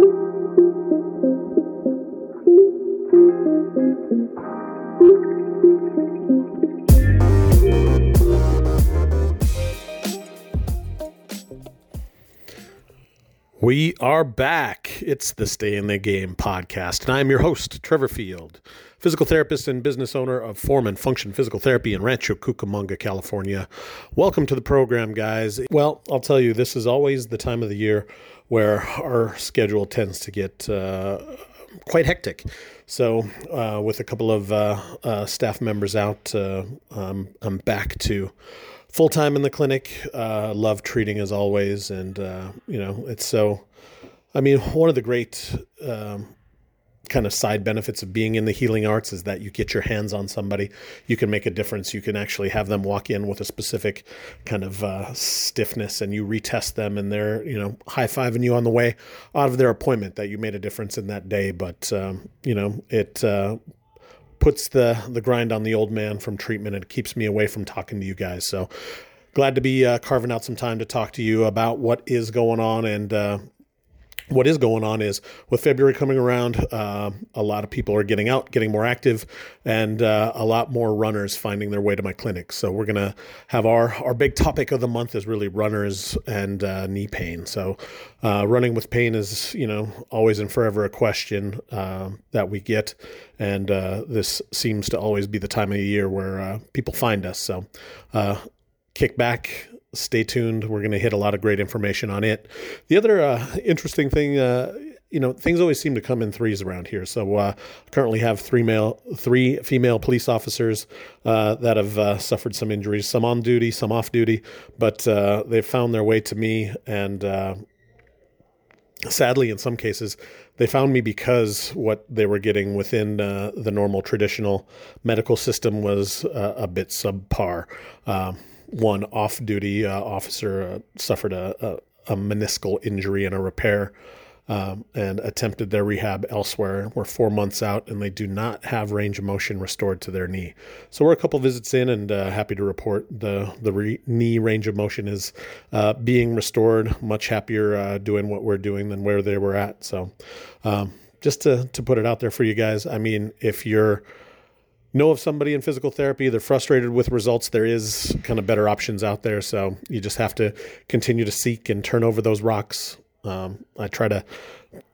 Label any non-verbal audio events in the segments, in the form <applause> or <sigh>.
Thank you. We are back. It's the Stay in the Game podcast, and I'm your host, Trevor Field, physical therapist and business owner of Form and Function Physical Therapy in Rancho Cucamonga, California. Welcome to the program, guys. Well, I'll tell you, this is always the time of the year where our schedule tends to get uh, quite hectic. So, uh, with a couple of uh, uh staff members out, uh, um, I'm back to full time in the clinic. Uh, love treating as always, and uh, you know it's so. I mean, one of the great um, kind of side benefits of being in the healing arts is that you get your hands on somebody, you can make a difference. You can actually have them walk in with a specific kind of uh, stiffness, and you retest them, and they're you know high fiving you on the way out of their appointment that you made a difference in that day. But um, you know it uh, puts the the grind on the old man from treatment and keeps me away from talking to you guys. So glad to be uh, carving out some time to talk to you about what is going on and uh, what is going on is with February coming around, uh, a lot of people are getting out, getting more active, and uh, a lot more runners finding their way to my clinic. So we're gonna have our our big topic of the month is really runners and uh, knee pain. So uh, running with pain is you know always and forever a question uh, that we get, and uh, this seems to always be the time of the year where people find us. So kick back stay tuned. We're going to hit a lot of great information on it. The other uh, interesting thing, uh, you know, things always seem to come in threes around here. So uh, currently have three male, three female police officers uh, that have uh, suffered some injuries, some on duty, some off duty, but uh, they've found their way to me and. Sadly, in some cases, they found me because what they were getting within the normal traditional medical system was a bit subpar. One off duty uh, officer uh, suffered a, a, a, meniscal injury and a repair um, and attempted their rehab elsewhere. We're four months out and they do not have range of motion restored to their knee. So we're a couple visits in and uh, happy to report the, the re- knee range of motion is uh, being restored. Much happier uh, doing what we're doing than where they were at. So um, just to, to put it out there for you guys, I mean, if you're know of somebody in physical therapy, they're frustrated with results, there is kind of better options out there. So you just have to continue to seek and turn over those rocks. Um, I try to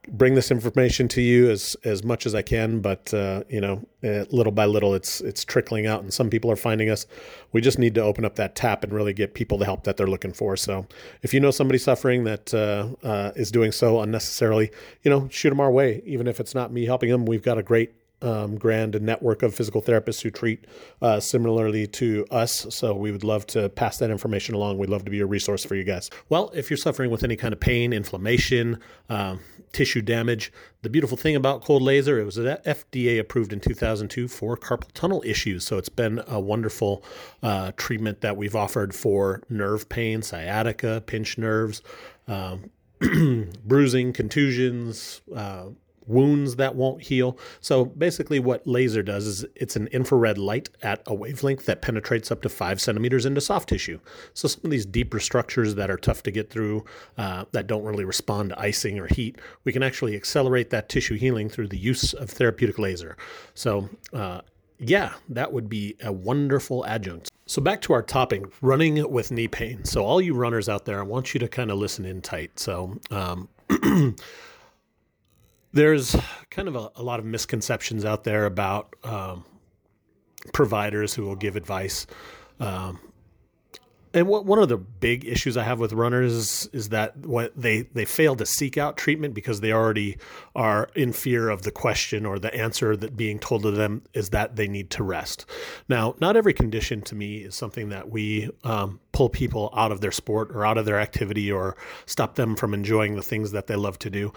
bring this information to you as as much as I can, but uh, you know, uh, little by little, it's it's trickling out, and some people are finding us. We just need to open up that tap and really get people the help that they're looking for. So, if you know somebody suffering that uh, uh is doing so unnecessarily, you know, shoot them our way. Even if it's not me helping them, we've got a great um, grand network of physical therapists who treat uh, similarly to us. So we would love to pass that information along. We'd love to be a resource for you guys. Well, if you're suffering with any kind of pain, inflammation, um, tissue damage, the beautiful thing about cold laser, it was FDA approved in 2002 for carpal tunnel issues. So it's been a wonderful uh, treatment that we've offered for nerve pain, sciatica, pinched nerves. Um, <clears throat> bruising, contusions, uh, wounds that won't heal. So basically, what laser does is it's an infrared light at a wavelength that penetrates up to five centimeters into soft tissue. So some of these deeper structures that are tough to get through, uh, that don't really respond to icing or heat, we can actually accelerate that tissue healing through the use of therapeutic laser. So uh, yeah, that would be a wonderful adjunct. So back to our topic, running with knee pain. So all you runners out there, I want you to kind of listen in tight. So um, <clears throat> there's kind of a, a, lot of misconceptions out there about um, providers who will give advice. Um, and what, one of the big issues I have with runners is, that what they, they fail to seek out treatment because they already are in fear of the question or the answer that being told to them is that they need to rest. Now, not every condition to me is something that we um, pull people out of their sport or out of their activity or stop them from enjoying the things that they love to do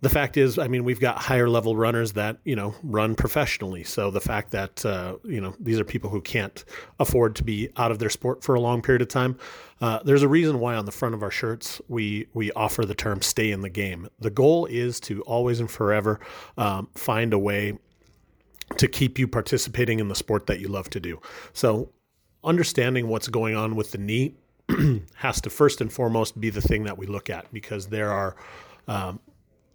the fact is, I mean, we've got higher level runners that you know run professionally. So the fact that uh, you know these are people who can't afford to be out of their sport for a long period of time. Uh, there's a reason why on the front of our shirts we we offer the term "stay in the game." The goal is to always and forever um, find a way to keep you participating in the sport that you love to do. So understanding what's going on with the knee <clears throat> has to first and foremost be the thing that we look at because there are um,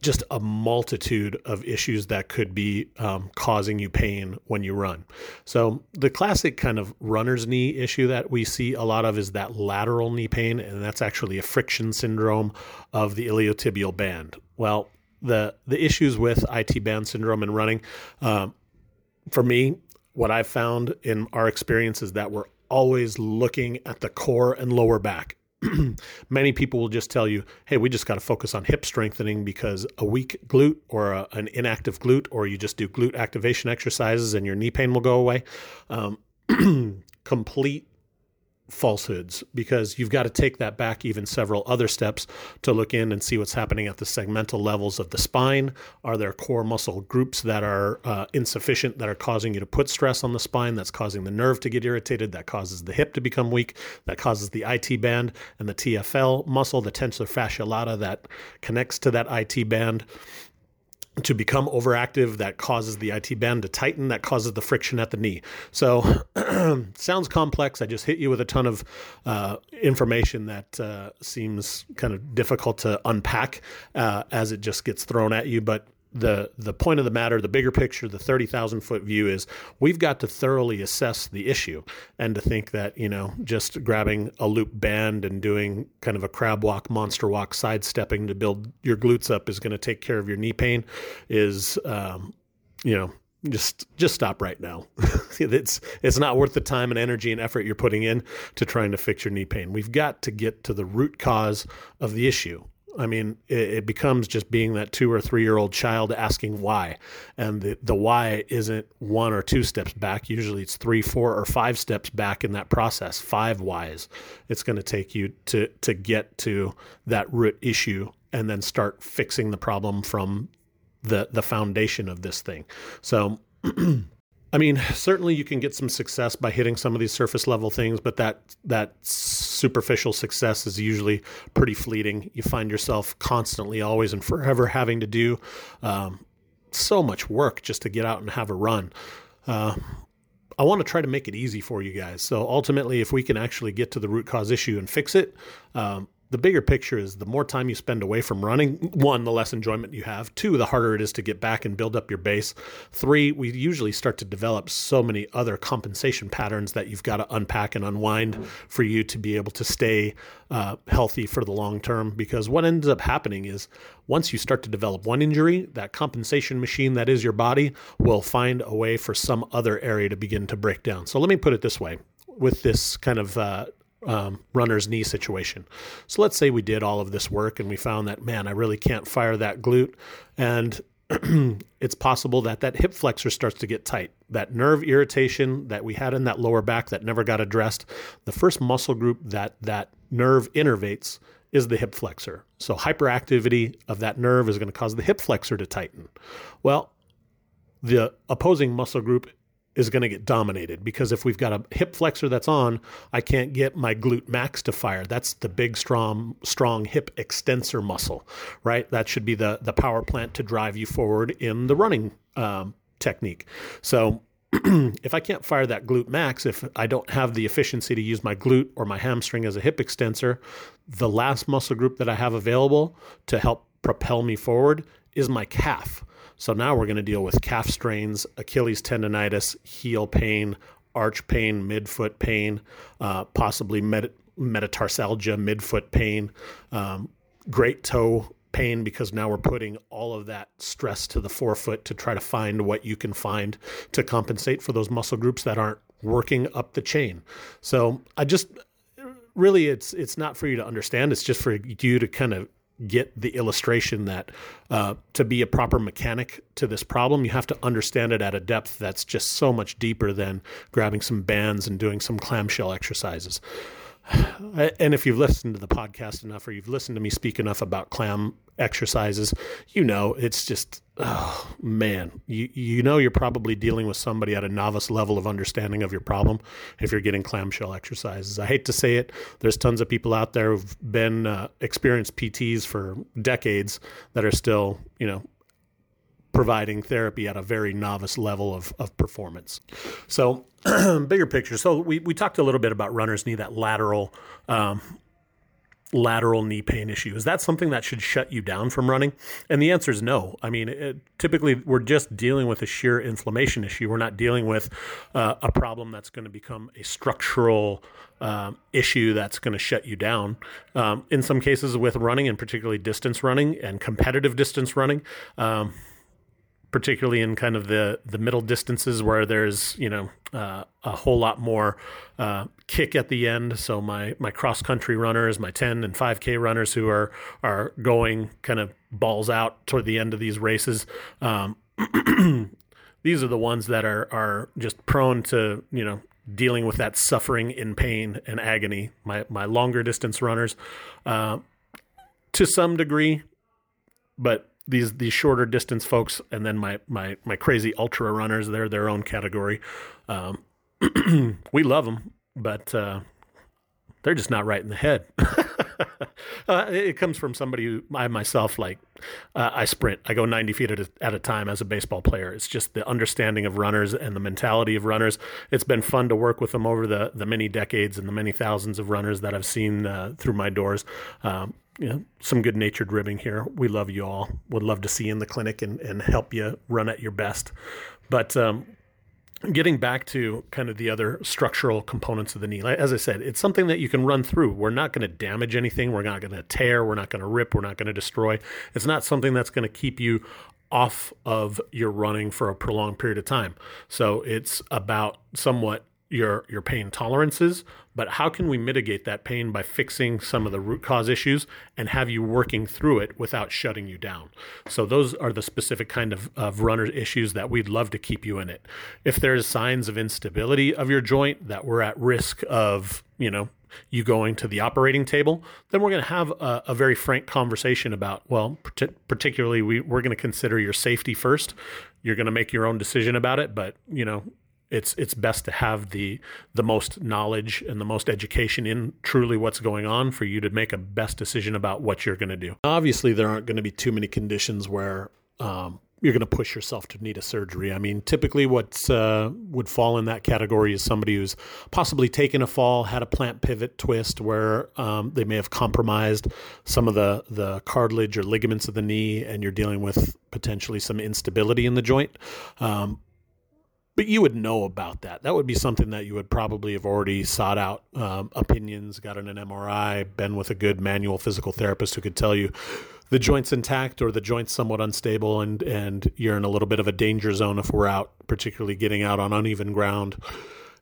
just a multitude of issues that could be um, causing you pain when you run. So, the classic kind of runner's knee issue that we see a lot of is that lateral knee pain, and that's actually a friction syndrome of the iliotibial band. Well, the the issues with IT band syndrome and running, um, for me, what I've found in our experience is that we're always looking at the core and lower back <clears throat> many people will just tell you, hey, we just got to focus on hip strengthening because a weak glute or a, an inactive glute, or you just do glute activation exercises and your knee pain will go away. Um, <clears throat> complete falsehoods because you've got to take that back even several other steps to look in and see what's happening at the segmental levels of the spine. Are there core muscle groups that are uh, insufficient that are causing you to put stress on the spine? That's causing the nerve to get irritated. That causes the hip to become weak. That causes the IT band and the TFL muscle, the tensor fascia lata that connects to that IT band to become overactive that causes the IT band to tighten that causes the friction at the knee. So <clears throat> sounds complex. I just hit you with a ton of uh, information that uh, seems kind of difficult to unpack uh, as it just gets thrown at you. But the the point of the matter, the bigger picture, the thirty thousand foot view is we've got to thoroughly assess the issue, and to think that you know just grabbing a loop band and doing kind of a crab walk, monster walk, sidestepping to build your glutes up is going to take care of your knee pain is um, you know just just stop right now. <laughs> it's it's not worth the time and energy and effort you're putting in to trying to fix your knee pain. We've got to get to the root cause of the issue. I mean, it, it, becomes just being that two or three year old child asking why. And the, the why isn't one or two steps back. Usually it's three, four, or five steps back in that process, five whys. It's going to take you to, to get to that root issue and then start fixing the problem from the, the foundation of this thing. So, <clears throat> I mean, certainly you can get some success by hitting some of these surface level things, but that that superficial success is usually pretty fleeting. You find yourself constantly, always, and forever having to do um, so much work just to get out and have a run. Uh, I want to try to make it easy for you guys. So ultimately, if we can actually get to the root cause issue and fix it, um, the bigger picture is the more time you spend away from running, one, the less enjoyment you have. Two, the harder it is to get back and build up your base. Three, we usually start to develop so many other compensation patterns that you've got to unpack and unwind for you to be able to stay uh, healthy for the long term. Because what ends up happening is once you start to develop one injury, that compensation machine that is your body will find a way for some other area to begin to break down. So let me put it this way with this kind of uh, um, runner's knee situation. So let's say we did all of this work and we found that, man, I really can't fire that glute. And <clears throat> it's possible that that hip flexor starts to get tight. That nerve irritation that we had in that lower back that never got addressed, the first muscle group that that nerve innervates is the hip flexor. So hyperactivity of that nerve is going to cause the hip flexor to tighten. Well, the opposing muscle group is going to get dominated because if we've got a hip flexor that's on, I can't get my glute max to fire. That's the big strong strong hip extensor muscle, right? That should be the the power plant to drive you forward in the running um, technique. So <clears throat> if I can't fire that glute max, if I don't have the efficiency to use my glute or my hamstring as a hip extensor, the last muscle group that I have available to help propel me forward is my calf. So now we're going to deal with calf strains, Achilles tendonitis, heel pain, arch pain, midfoot pain, uh, possibly met- metatarsalgia, midfoot pain, um, great toe pain because now we're putting all of that stress to the forefoot to try to find what you can find to compensate for those muscle groups that aren't working up the chain. So I just really it's it's not for you to understand it's just for you to kind of get the illustration that uh, to be a proper mechanic to this problem, you have to understand it at a depth that's just so much deeper than grabbing some bands and doing some clamshell exercises. And if you've listened to the podcast enough or you've listened to me speak enough about clam exercises, you know it's just oh man, you you know you're probably dealing with somebody at a novice level of understanding of your problem if you're getting clamshell exercises. I hate to say it, there's tons of people out there who've been uh, experienced PTs for decades that are still, you know, providing therapy at a very novice level of, of performance. So, <clears throat> bigger picture. So, we, we talked a little bit about runner's knee, that lateral um, lateral knee pain issue. Is that something that should shut you down from running? And the answer is no. I mean, it, typically we're just dealing with a sheer inflammation issue. We're not dealing with uh, a problem that's going to become a structural um, issue that's going to shut you down. Um, in some cases, with running and particularly distance running and competitive distance running. Um, particularly in kind of the the middle distances where there's you know uh, a whole lot more uh, kick at the end. So my my cross country runners, my 10 and 5K runners who are are going kind of balls out toward the end of these races. Um, <clears throat> these are the ones that are are just prone to you know dealing with that suffering in pain and agony. My my longer distance runners, uh, to some degree, but these these shorter distance folks, and then my my my crazy ultra runners. They're their own category. Um, <clears throat> we love them, but uh, they're just not right in the head. <laughs> uh, it comes from somebody who I myself like. Uh, I sprint. I go 90 feet at a, at a time as a baseball player. It's just the understanding of runners and the mentality of runners. It's been fun to work with them over the the many decades and the many thousands of runners that I've seen uh, through my doors. Um, you know, some good natured ribbing here. We love you all. Would love to see you in the clinic and, and help you run at your best. But um, getting back to kind of the other structural components of the knee, as I said, it's something that you can run through. We're not going to damage anything. We're not going to tear. We're not going to rip. We're not going to destroy. It's not something that's going to keep you off of your running for a prolonged period of time. So it's about somewhat your your pain tolerances, but how can we mitigate that pain by fixing some of the root cause issues and have you working through it without shutting you down? So those are the specific kind of, of runner issues that we'd love to keep you in it. If there's signs of instability of your joint that we're at risk of, you know, you going to the operating table, then we're going to have a, a, very frank conversation about, well, particularly we, we're going to consider your safety first. You're going to make your own decision about it, but you know, it's it's best to have the the most knowledge and the most education in truly what's going on for you to make a best decision about what you're going to do. Obviously, there aren't going to be too many conditions where um, you're going to push yourself to need a surgery. I mean, typically what uh, would fall in that category is somebody who's possibly taken a fall, had a plant pivot twist where um, they may have compromised some of the, the cartilage or ligaments of the knee, and you're dealing with potentially some instability in the joint. Um, but you would know about that. That would be something that you would probably have already sought out um, opinions, gotten an MRI, been with a good manual physical therapist who could tell you the joint's intact or the joint's somewhat unstable, and and you're in a little bit of a danger zone if we're out, particularly getting out on uneven ground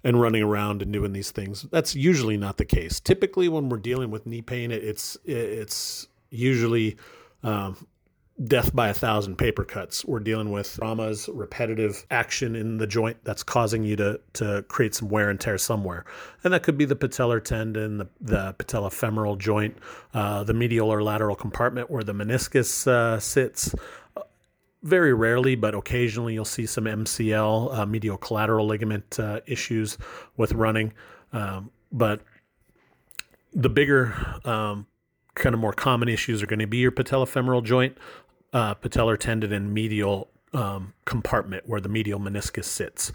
and running around and doing these things. That's usually not the case. Typically, when we're dealing with knee pain, it's it's usually um, death by a thousand paper cuts. We're dealing with traumas, repetitive action in the joint that's causing you to to create some wear and tear somewhere, and that could be the patellar tendon, the, the patellofemoral joint, uh, the medial or lateral compartment where the meniscus uh, sits. Very rarely, but occasionally, you'll see some MCL, uh, medial collateral ligament uh, issues with running. Um, but the bigger um, kind of more common issues are going to be your patellofemoral joint, uh, patellar tendon, and medial um, compartment where the medial meniscus sits.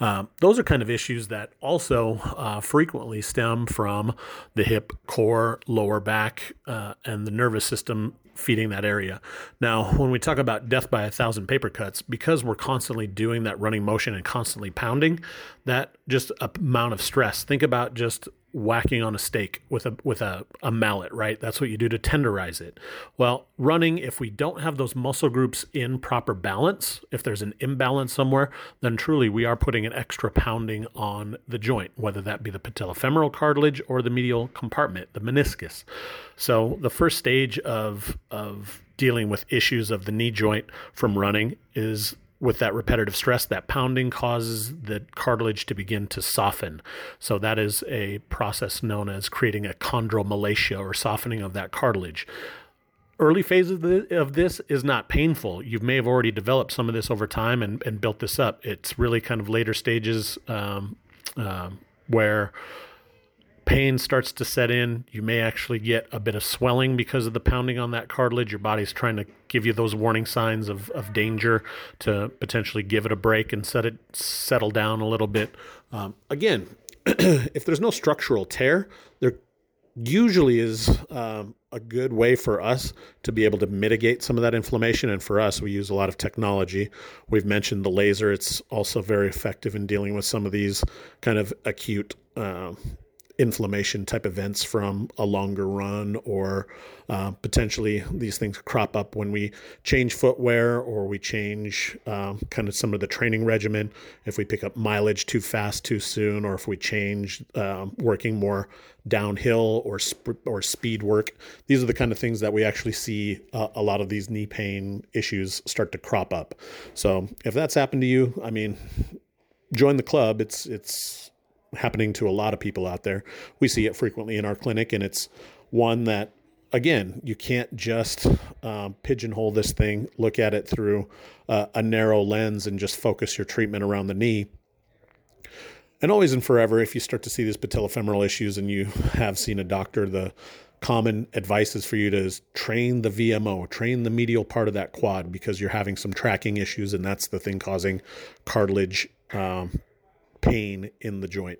Um, those are kind of issues that also uh, frequently stem from the hip, core, lower back, uh, and the nervous system feeding that area. Now, when we talk about death by a thousand paper cuts, because we're constantly doing that running motion and constantly pounding, that just amount of stress. Think about just whacking on a steak with a with a, a mallet, right? That's what you do to tenderize it. Well, running, if we don't have those muscle groups in proper balance, if there's an imbalance somewhere, then truly we are putting an extra pounding on the joint, whether that be the patellofemoral cartilage or the medial compartment, the meniscus. So the first stage of of dealing with issues of the knee joint from running is with that repetitive stress, that pounding causes the cartilage to begin to soften. So that is a process known as creating a chondromalacia or softening of that cartilage. Early phases of, this is not painful. You may have already developed some of this over time and, and built this up. It's really kind of later stages um, um, where pain starts to set in. You may actually get a bit of swelling because of the pounding on that cartilage. Your body's trying to give you those warning signs of, of danger to potentially give it a break and set it settle down a little bit. Um, again, <clears throat> if there's no structural tear, there usually is um, a good way for us to be able to mitigate some of that inflammation. And for us, we use a lot of technology. We've mentioned the laser, it's also very effective in dealing with some of these kind of acute. Uh, inflammation type events from a longer run, or uh, potentially these things crop up when we change footwear or we change um, kind of some of the training regimen. If we pick up mileage too fast too soon, or if we change um, working more downhill or sp- or speed work, these are the kind of things that we actually see uh, a lot of these knee pain issues start to crop up. So if that's happened to you, I mean, join the club. It's it's happening to a lot of people out there. We see it frequently in our clinic, and it's one that, again, you can't just um, pigeonhole this thing, look at it through uh, a narrow lens, and just focus your treatment around the knee. And always and forever, if you start to see these patellofemoral issues and you have seen a doctor, the common advice is for you to train the VMO, train the medial part of that quad because you're having some tracking issues, and that's the thing causing cartilage um, pain in the joint.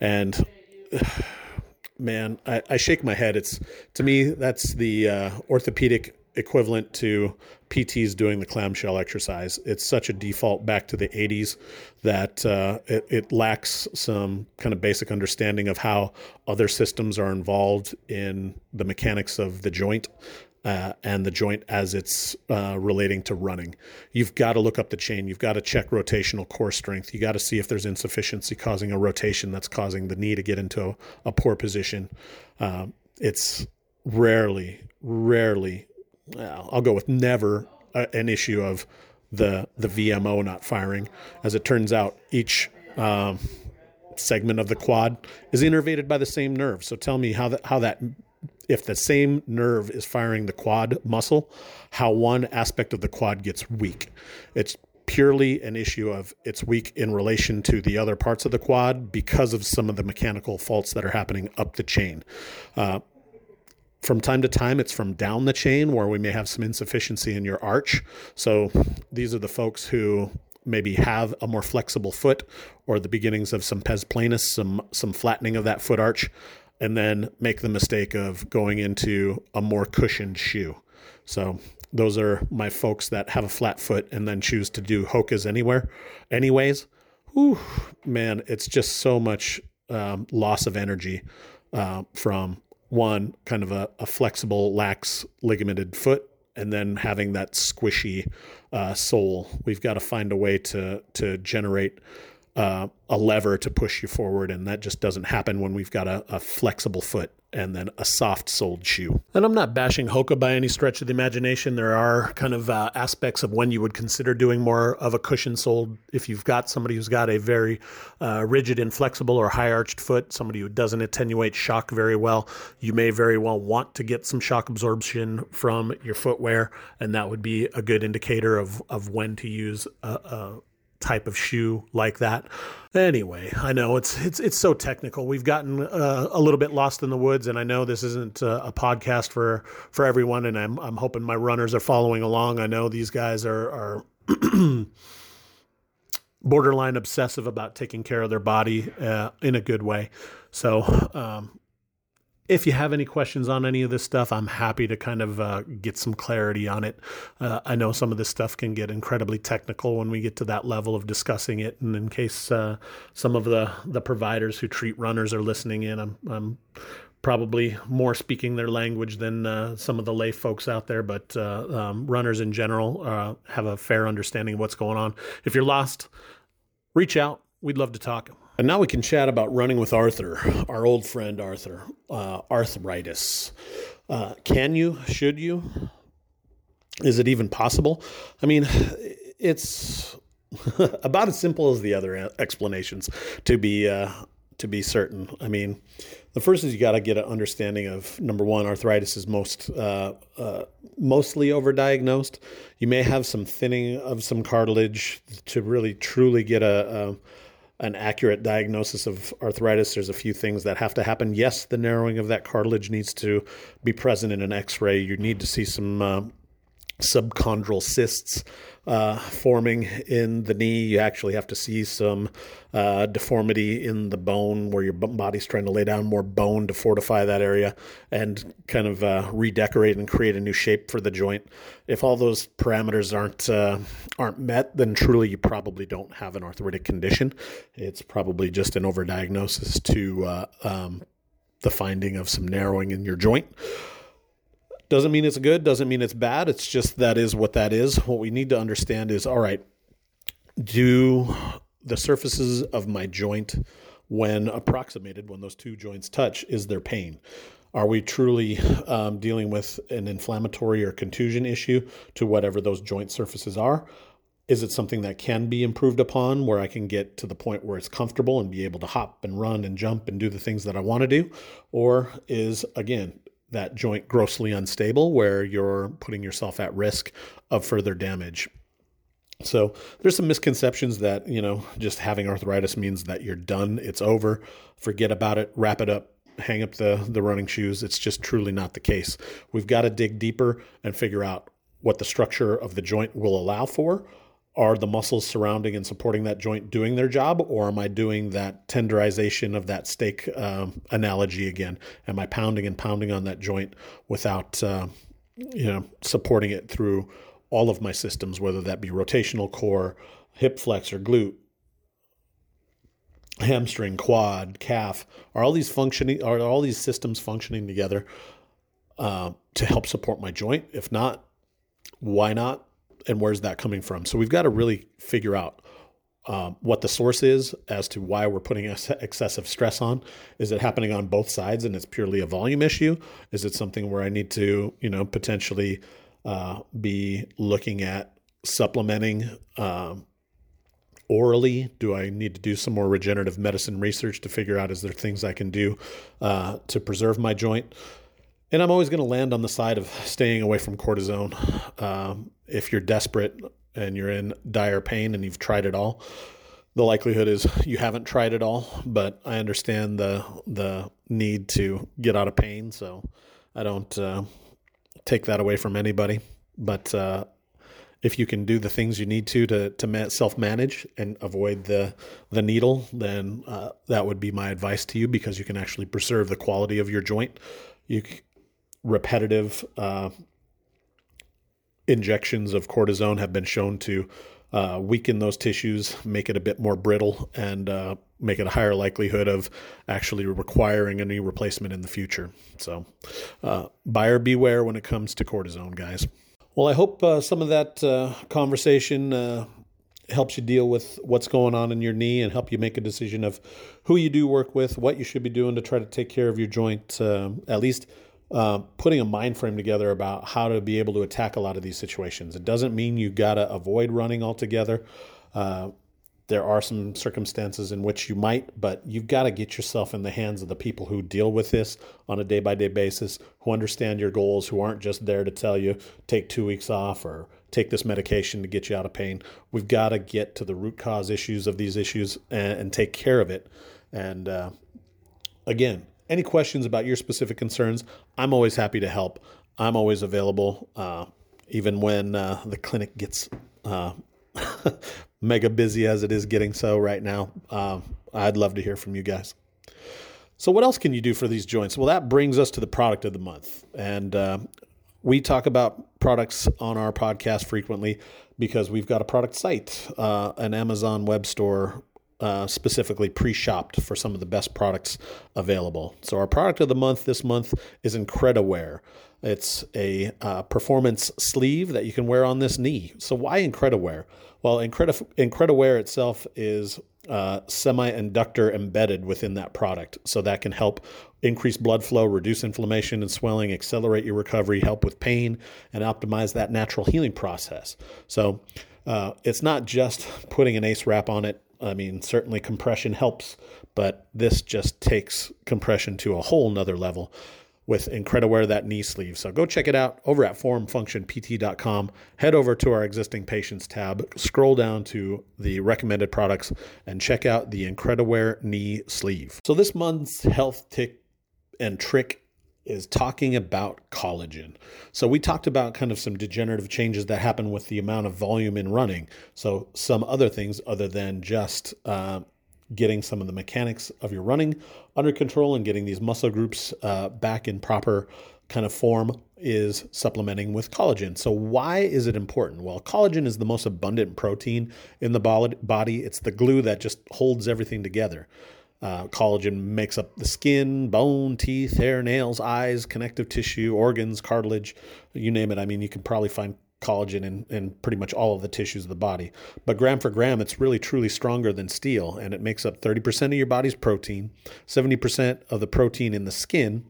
And <sighs> man, I, I, shake my head. It's to me that's the uh, orthopedic equivalent to PTs doing the clamshell exercise. It's such a default back to the 80s that uh, it, it, lacks some kind of basic understanding of how other systems are involved in the mechanics of the joint uh, and the joint as it's uh, relating to running. You've got to look up the chain. You've got to check rotational core strength. You got to see if there's insufficiency causing a rotation that's causing the knee to get into a, a poor position. Uh, it's rarely, rarely, I'll go with never a, an issue of the the VMO not firing. As it turns out, each um, segment of the quad is innervated by the same nerve. So tell me how that how that if the same nerve is firing the quad muscle, how one aspect of the quad gets weak. It's purely an issue of it's weak in relation to the other parts of the quad because of some of the mechanical faults that are happening up the chain. Uh, from time to time, it's from down the chain where we may have some insufficiency in your arch. So these are the folks who maybe have a more flexible foot or the beginnings of some pes planus, some some flattening of that foot arch and then make the mistake of going into a more cushioned shoe. So those are my folks that have a flat foot and then choose to do Hokas anywhere, anyways. Whew, man, it's just so much um, loss of energy uh, from one kind of a, a, flexible, lax, ligamented foot, and then having that squishy uh, sole. We've got to find a way to to generate uh, a lever to push you forward, and that just doesn't happen when we've got a, a flexible foot and then a soft soled shoe. And I'm not bashing Hoka by any stretch of the imagination. There are kind of uh, aspects of when you would consider doing more of a cushion soled. If you've got somebody who's got a very uh, rigid, inflexible, or high arched foot, somebody who doesn't attenuate shock very well, you may very well want to get some shock absorption from your footwear, and that would be a good indicator of of when to use a, a type of shoe like that. Anyway, I know it's it's it's so technical. We've gotten uh, a little bit lost in the woods, and I know this isn't a, a, podcast for for everyone. And I'm I'm hoping my runners are following along. I know these guys are are. <clears throat> borderline obsessive about taking care of their body uh, in a good way. So um, if you have any questions on any of this stuff, I'm happy to kind of uh, get some clarity on it. Uh, I know some of this stuff can get incredibly technical when we get to that level of discussing it. And in case uh, some of the, the providers who treat runners are listening in, I'm, I'm probably more speaking their language than uh, some of the lay folks out there, but uh, um, runners in general uh, have a fair understanding of what's going on. If you're lost, reach out. We'd love to talk. And now we can chat about running with Arthur, our old friend Arthur, uh, arthritis. Uh, can you? Should you? Is it even possible? I mean, it's <laughs> about as simple as the other explanations. To be uh, to be certain, I mean, the first is you got to get an understanding of number one, arthritis is most uh, uh, mostly overdiagnosed. You may have some thinning of some cartilage to really truly get a, a an accurate diagnosis of arthritis, there's a few things that have to happen. Yes, the narrowing of that cartilage needs to be present in an X-ray. You need to see some uh, subchondral cysts uh, forming in the knee. You actually have to see some uh, deformity in the bone where your body's trying to lay down more bone to fortify that area and kind of uh, redecorate and create a new shape for the joint. If all those parameters aren't uh, aren't met, then truly you probably don't have an arthritic condition. It's probably just an overdiagnosis to uh, um, the finding of some narrowing in your joint. Doesn't mean it's good, doesn't mean it's bad. It's just that is what that is. What we need to understand is all right, do the surfaces of my joint, when approximated, when those two joints touch, is there pain? Are we truly um, dealing with an inflammatory or contusion issue to whatever those joint surfaces are? Is it something that can be improved upon where I can get to the point where it's comfortable and be able to hop and run and jump and do the things that I want to do? Or is, again, that joint grossly unstable where you're putting yourself at risk of further damage. So there's some misconceptions that, you know, just having arthritis means that you're done, it's over, forget about it, wrap it up, hang up the the running shoes. It's just truly not the case. We've got to dig deeper and figure out what the structure of the joint will allow for are the muscles surrounding and supporting that joint doing their job, or am I doing that tenderization of that steak um, analogy again? Am I pounding and pounding on that joint without, uh, you know, supporting it through all of my systems, whether that be rotational core, hip flexor, glute, hamstring, quad, calf? Are all these functioning? Are all these systems functioning together uh, to help support my joint? If not, why not? And where's that coming from? So we've got to really figure out um, what the source is as to why we're putting excessive stress on. Is it happening on both sides and it's purely a volume issue? Is it something where I need to, you know, potentially uh, be looking at supplementing um, orally? Do I need to do some more regenerative medicine research to figure out is there things I can do uh, to preserve my joint? And I'm always going to land on the side of staying away from cortisone. Um, if you're desperate and you're in dire pain and you've tried it all, the likelihood is you haven't tried it all. But I understand the the need to get out of pain, so I don't uh, take that away from anybody. But uh, if you can do the things you need to to, to self manage and avoid the the needle, then uh, that would be my advice to you because you can actually preserve the quality of your joint. You repetitive uh, injections of cortisone have been shown to uh, weaken those tissues, make it a bit more brittle, and uh, make it a higher likelihood of actually requiring a knee replacement in the future. So, uh, buyer beware when it comes to cortisone, guys. Well, I hope uh, some of that uh, conversation uh, helps you deal with what's going on in your knee and help you make a decision of who you do work with, what you should be doing to try to take care of your joint, at least uh, putting a mind frame together about how to be able to attack a lot of these situations. It doesn't mean you got to avoid running altogether. Uh, there are some circumstances in which you might, but you've got to get yourself in the hands of the people who deal with this on a day by day basis, who understand your goals, who aren't just there to tell you take two weeks off or take this medication to get you out of pain. We've got to get to the root cause issues of these issues and, and take care of it. And uh, again, any questions about your specific concerns, I'm always happy to help. I'm always available, uh, even when uh, the clinic gets uh, <laughs> mega busy as it is getting so right now. Um, I'd love to hear from you guys. So, what else can you do for these joints? Well, that brings us to the product of the month. And uh, we talk about products on our podcast frequently because we've got a product site, uh, an Amazon web store uh, specifically pre-shopped for some of the best products available. So our product of the month this month is Incrediwear. It's a uh, performance sleeve that you can wear on this knee. So why Incrediwear? Well, Incredi- itself is uh, semi-conductor embedded within that product, so that can help increase blood flow, reduce inflammation and swelling, accelerate your recovery, help with pain, and optimize that natural healing process. So uh, it's not just <laughs> putting an ACE wrap on it I mean, certainly compression helps, but this just takes compression to a whole nother level with Incrediwear that knee sleeve. So go check it out over at formfunctionpt.com. Head over to our existing patients tab, scroll down to the recommended products, and check out the Incrediwear knee sleeve. So this month's health tick and trick is talking about collagen. So, we talked about kind of some degenerative changes that happen with the amount of volume in running. So, some other things other than just uh, getting some of the mechanics of your running under control and getting these muscle groups uh, back in proper kind of form is supplementing with collagen. So, why is it important? Well, collagen is the most abundant protein in the body, it's the glue that just holds everything together. Uh, collagen makes up the skin, bone, teeth, hair, nails, eyes, connective tissue, organs, cartilage, you name it. I mean, you can probably find collagen in, in pretty much all of the tissues of the body. But gram for gram, it's really truly stronger than steel, and it makes up 30% of your body's protein, 70% of the protein in the skin,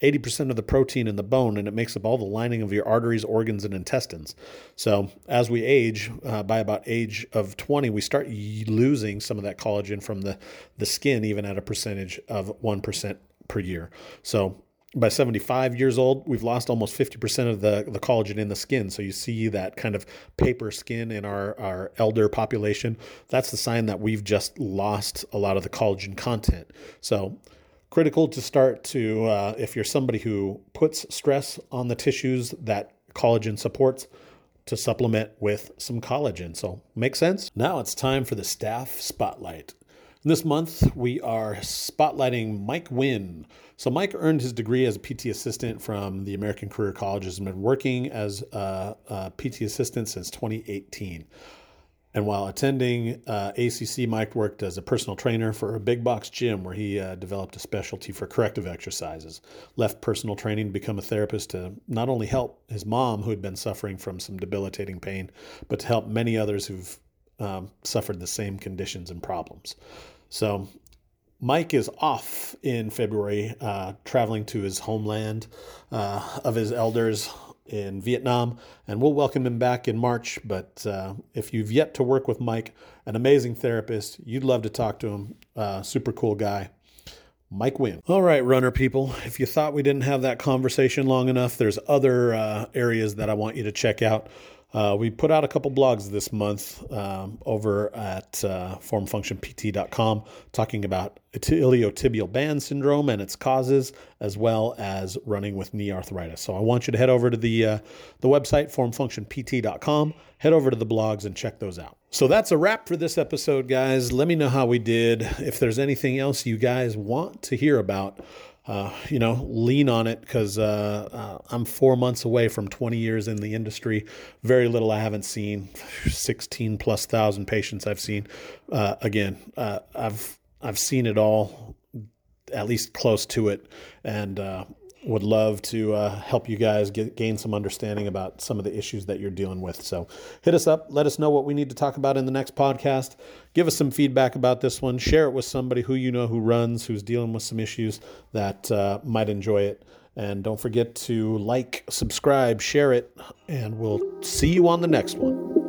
80% of the protein in the bone, and it makes up all the lining of your arteries, organs, and intestines. So, as we age, uh, by about age of 20, we start losing some of that collagen from the, the skin, even at a percentage of 1% per year. So, by 75 years old, we've lost almost 50% of the, the collagen in the skin. So you see that kind of paper skin in our, our elder population. That's the sign that we've just lost a lot of the collagen content. So critical to start to, uh, if you're somebody who puts stress on the tissues that collagen supports, to supplement with some collagen. So, make sense? Now it's time for the staff spotlight. This month, we are spotlighting Mike Wynn. So, Mike earned his degree as a PT assistant from the American Career Colleges and been working as a, a PT assistant since 2018. And while attending uh, ACC, Mike worked as a personal trainer for a big box gym where he uh, developed a specialty for corrective exercises. Left personal training to become a therapist to not only help his mom, who had been suffering from some debilitating pain, but to help many others who've um, suffered the same conditions and problems. So, Mike is off in February, uh, traveling to his homeland uh, of his elders in Vietnam, and we'll welcome him back in March. But uh, if you've yet to work with Mike, an amazing therapist, you'd love to talk to him. Uh, super cool guy. Mike Wynn. All right, runner people. If you thought we didn't have that conversation long enough, there's other uh, areas that I want you to check out. Uh, we put out a couple blogs this month um, over at uh, formfunctionpt.com talking about iliotibial band syndrome and its causes, as well as running with knee arthritis. So I want you to head over to the uh, the website formfunctionpt.com, head over to the blogs and check those out. So that's a wrap for this episode, guys. Let me know how we did. If there's anything else you guys want to hear about, uh, you know, lean on it because uh, uh, I'm four months away from 20 years in the industry. Very little I haven't seen. 16 plus thousand patients I've seen. Uh, again, uh, I've I've seen it all, at least close to it, and uh, would love to uh, help you guys get, gain some understanding about some of the issues that you're dealing with. So hit us up. Let us know what we need to talk about in the next podcast. Give us some feedback about this one. Share it with somebody who you know who runs, who's dealing with some issues that uh, might enjoy it. And don't forget to like, subscribe, share it, and we'll see you on the next one.